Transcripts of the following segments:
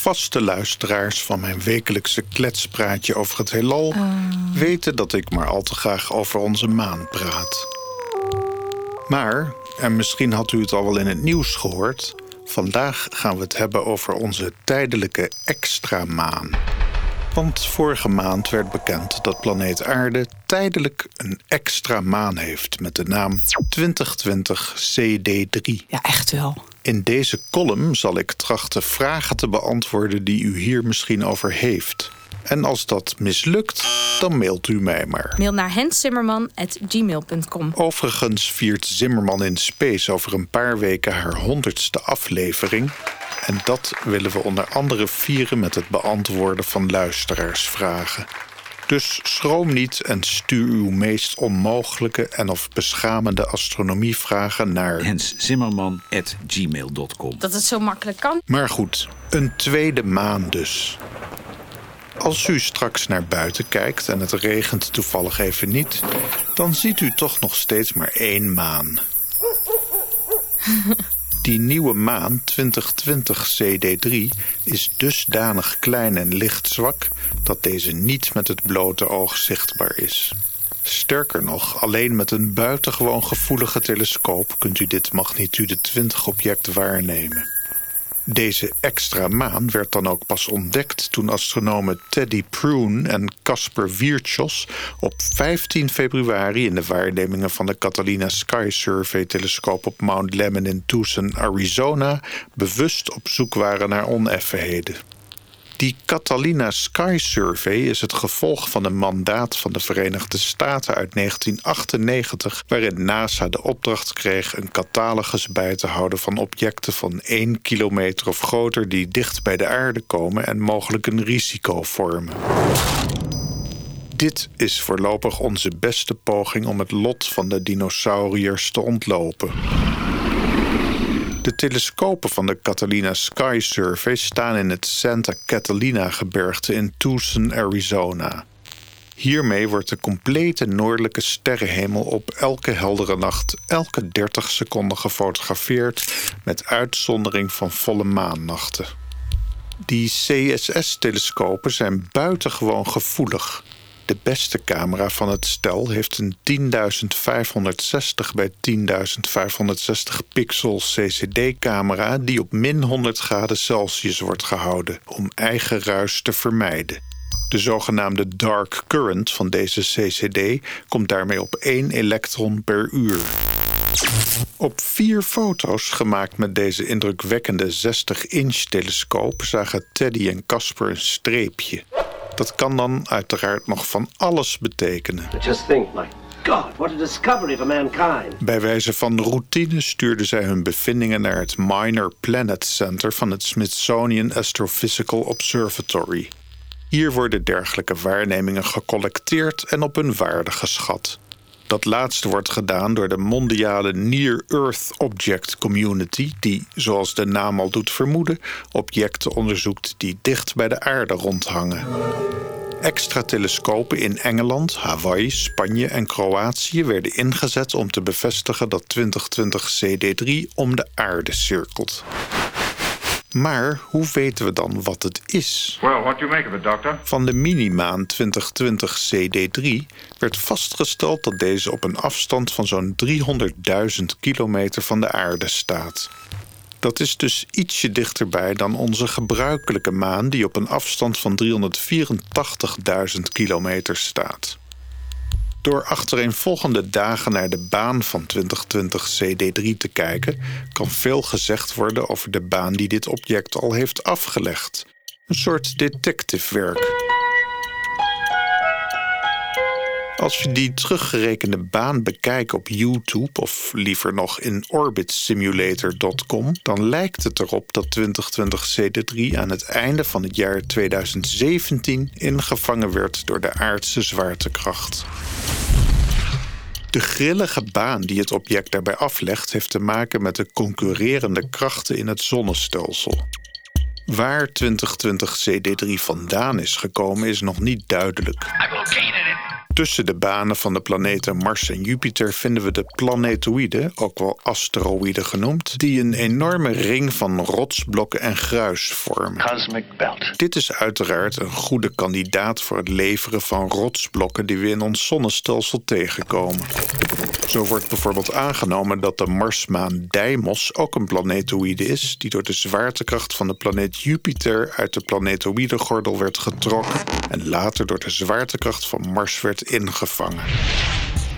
vaste luisteraars van mijn wekelijkse kletspraatje over het heelal weten dat ik maar al te graag over onze maan praat. Maar, en misschien had u het al wel in het nieuws gehoord, vandaag gaan we het hebben over onze tijdelijke extra maan. Want vorige maand werd bekend dat planeet Aarde tijdelijk een extra maan heeft met de naam 2020 CD3. Ja, echt wel. In deze column zal ik trachten vragen te beantwoorden die u hier misschien over heeft. En als dat mislukt, dan mailt u mij maar. Mail naar henszimmerman.gmail.com. Overigens viert Zimmerman in Space over een paar weken haar honderdste aflevering. En dat willen we onder andere vieren met het beantwoorden van luisteraarsvragen. Dus schroom niet en stuur uw meest onmogelijke en of beschamende astronomievragen naar. henszimmerman.gmail.com Dat het zo makkelijk kan. Maar goed, een tweede maan dus. Als u straks naar buiten kijkt en het regent toevallig even niet, dan ziet u toch nog steeds maar één maan. Die nieuwe maan 2020 CD3 is dusdanig klein en lichtzwak dat deze niet met het blote oog zichtbaar is. Sterker nog, alleen met een buitengewoon gevoelige telescoop kunt u dit magnitude 20 object waarnemen. Deze extra maan werd dan ook pas ontdekt toen astronomen Teddy Prune en Casper Wiertschos op 15 februari in de waarnemingen van de Catalina Sky Survey telescoop op Mount Lemmon in Tucson, Arizona, bewust op zoek waren naar oneffenheden. Die Catalina Sky Survey is het gevolg van een mandaat van de Verenigde Staten uit 1998, waarin NASA de opdracht kreeg een catalogus bij te houden van objecten van 1 kilometer of groter die dicht bij de aarde komen en mogelijk een risico vormen. Dit is voorlopig onze beste poging om het lot van de dinosauriërs te ontlopen. De telescopen van de Catalina Sky Survey staan in het Santa Catalina-gebergte in Tucson, Arizona. Hiermee wordt de complete noordelijke sterrenhemel op elke heldere nacht elke 30 seconden gefotografeerd, met uitzondering van volle maannachten. Die CSS-telescopen zijn buitengewoon gevoelig. De beste camera van het stel heeft een 10.560 bij 10.560 pixel CCD-camera die op min 100 graden Celsius wordt gehouden om eigen ruis te vermijden. De zogenaamde dark current van deze CCD komt daarmee op 1 elektron per uur. Op vier foto's gemaakt met deze indrukwekkende 60-inch telescoop zagen Teddy en Casper een streepje. Dat kan dan uiteraard nog van alles betekenen. Just think, my God, what a discovery for mankind. Bij wijze van routine stuurden zij hun bevindingen naar het Minor Planet Center van het Smithsonian Astrophysical Observatory. Hier worden dergelijke waarnemingen gecollecteerd en op hun waarde geschat. Dat laatste wordt gedaan door de mondiale Near Earth Object Community, die, zoals de naam al doet vermoeden, objecten onderzoekt die dicht bij de aarde rondhangen. Extra telescopen in Engeland, Hawaii, Spanje en Kroatië werden ingezet om te bevestigen dat 2020 CD3 om de aarde cirkelt. Maar hoe weten we dan wat het is? Well, what do you make of it, Doctor? Van de minimaan 2020 CD3 werd vastgesteld dat deze op een afstand van zo'n 300.000 kilometer van de aarde staat. Dat is dus ietsje dichterbij dan onze gebruikelijke maan, die op een afstand van 384.000 kilometer staat. Door achtereenvolgende dagen naar de baan van 2020 CD3 te kijken, kan veel gezegd worden over de baan die dit object al heeft afgelegd. Een soort detectivewerk. Als we die teruggerekende baan bekijken op YouTube of liever nog in orbitsimulator.com, dan lijkt het erop dat 2020 CD3 aan het einde van het jaar 2017 ingevangen werd door de aardse zwaartekracht. De grillige baan die het object daarbij aflegt, heeft te maken met de concurrerende krachten in het zonnestelsel. Waar 2020 CD3 vandaan is gekomen is nog niet duidelijk. Tussen de banen van de planeten Mars en Jupiter vinden we de planetoïden, ook wel asteroïden genoemd, die een enorme ring van rotsblokken en gruis vormen. Cosmic belt. Dit is uiteraard een goede kandidaat voor het leveren van rotsblokken die we in ons zonnestelsel tegenkomen. Zo wordt bijvoorbeeld aangenomen dat de Marsmaan Deimos ook een planetoïde is, die door de zwaartekracht van de planeet Jupiter uit de planetoïdengordel werd getrokken en later door de zwaartekracht van Mars werd ingevangen.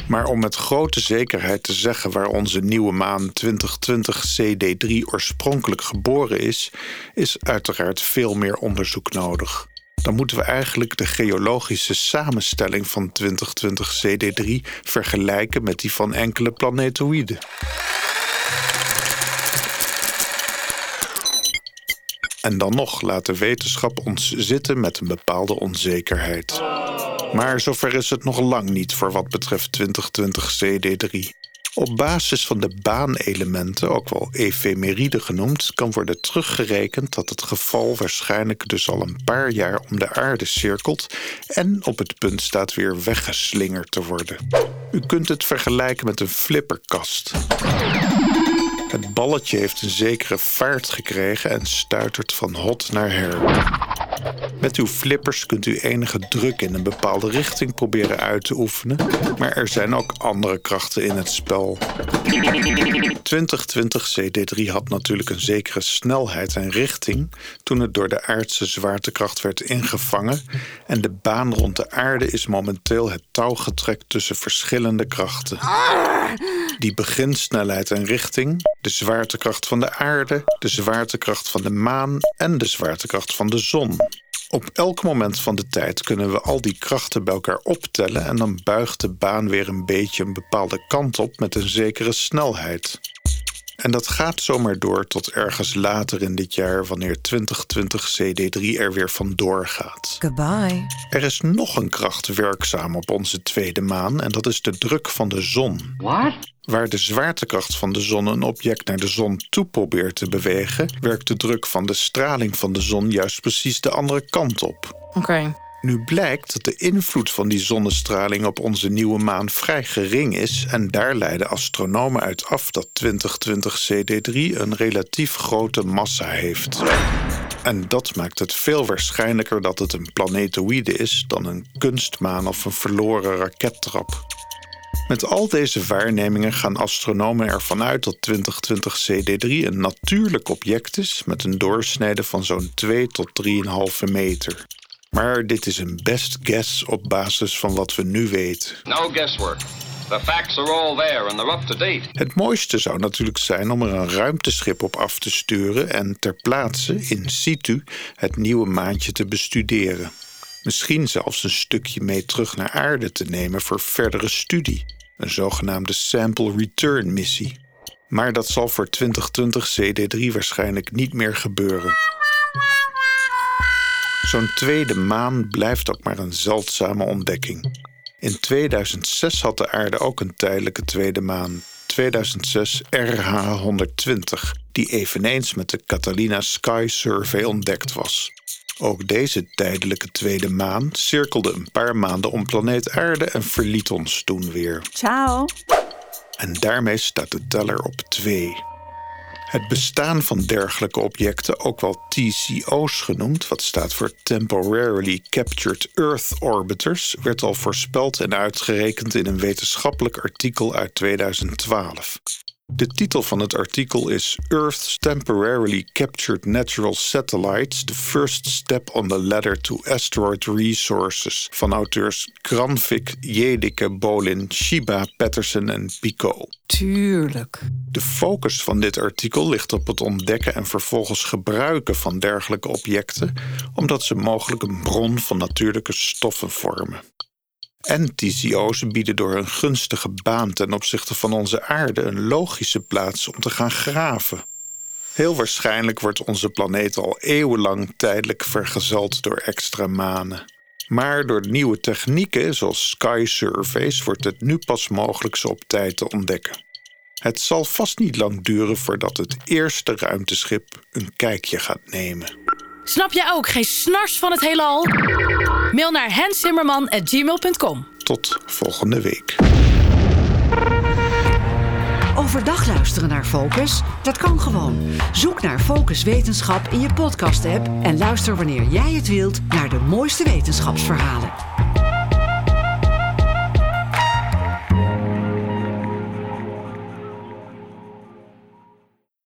Maar om met grote zekerheid te zeggen waar onze nieuwe maan 2020 CD3 oorspronkelijk geboren is, is uiteraard veel meer onderzoek nodig. Dan moeten we eigenlijk de geologische samenstelling van 2020 CD3 vergelijken met die van enkele planetoïden. En dan nog laat de wetenschap ons zitten met een bepaalde onzekerheid. Maar zover is het nog lang niet voor wat betreft 2020 CD3. Op basis van de baanelementen, ook wel efemeride genoemd, kan worden teruggerekend dat het geval waarschijnlijk dus al een paar jaar om de aarde cirkelt en op het punt staat weer weggeslingerd te worden. U kunt het vergelijken met een flipperkast. Het balletje heeft een zekere vaart gekregen en stuitert van hot naar her. Met uw flippers kunt u enige druk in een bepaalde richting proberen uit te oefenen, maar er zijn ook andere krachten in het spel. 2020 CD3 had natuurlijk een zekere snelheid en richting toen het door de aardse zwaartekracht werd ingevangen en de baan rond de aarde is momenteel het touwgetrek tussen verschillende krachten. Die beginsnelheid en richting, de zwaartekracht van de aarde, de zwaartekracht van de maan en de zwaartekracht van de zon. Op elk moment van de tijd kunnen we al die krachten bij elkaar optellen en dan buigt de baan weer een beetje een bepaalde kant op met een zekere snelheid. En dat gaat zomaar door tot ergens later in dit jaar, wanneer 2020 CD3 er weer vandoor gaat. Goodbye. Er is nog een kracht werkzaam op onze tweede maan en dat is de druk van de zon. What? Waar de zwaartekracht van de zon een object naar de zon toe probeert te bewegen, werkt de druk van de straling van de zon juist precies de andere kant op. Oké. Nu blijkt dat de invloed van die zonnestraling op onze nieuwe maan vrij gering is en daar leiden astronomen uit af dat 2020 CD3 een relatief grote massa heeft. En dat maakt het veel waarschijnlijker dat het een planetoïde is dan een kunstmaan of een verloren rakettrap. Met al deze waarnemingen gaan astronomen ervan uit dat 2020 CD3 een natuurlijk object is met een doorsnede van zo'n 2 tot 3,5 meter. Maar dit is een best guess op basis van wat we nu weten. No guesswork. The facts are all there and they're up to date. Het mooiste zou natuurlijk zijn om er een ruimteschip op af te sturen en ter plaatse, in situ, het nieuwe maantje te bestuderen. Misschien zelfs een stukje mee terug naar aarde te nemen voor verdere studie. Een zogenaamde sample return missie. Maar dat zal voor 2020 CD3 waarschijnlijk niet meer gebeuren. Zo'n tweede maan blijft ook maar een zeldzame ontdekking. In 2006 had de aarde ook een tijdelijke tweede maan, 2006 RH120, die eveneens met de Catalina Sky Survey ontdekt was. Ook deze tijdelijke tweede maan cirkelde een paar maanden om planeet Aarde en verliet ons toen weer. Ciao. En daarmee staat de teller op 2. Het bestaan van dergelijke objecten, ook wel TCO's genoemd, wat staat voor Temporarily Captured Earth Orbiters, werd al voorspeld en uitgerekend in een wetenschappelijk artikel uit 2012. De titel van het artikel is Earth's Temporarily Captured Natural Satellites: The First Step on the Ladder to Asteroid Resources van auteurs Kranvik, Jedike, Bolin, Shiba, Patterson en Pico. Tuurlijk. De focus van dit artikel ligt op het ontdekken en vervolgens gebruiken van dergelijke objecten, omdat ze mogelijk een bron van natuurlijke stoffen vormen. En TCO's bieden door een gunstige baan ten opzichte van onze aarde een logische plaats om te gaan graven. Heel waarschijnlijk wordt onze planeet al eeuwenlang tijdelijk vergezeld door extra manen. Maar door nieuwe technieken, zoals sky surveys, wordt het nu pas mogelijk ze op tijd te ontdekken. Het zal vast niet lang duren voordat het eerste ruimteschip een kijkje gaat nemen. Snap jij ook geen snars van het heelal? Mail naar hensimmerman.gmail.com. Tot volgende week. Overdag luisteren naar Focus? Dat kan gewoon. Zoek naar Focus Wetenschap in je podcast-app en luister wanneer jij het wilt naar de mooiste wetenschapsverhalen.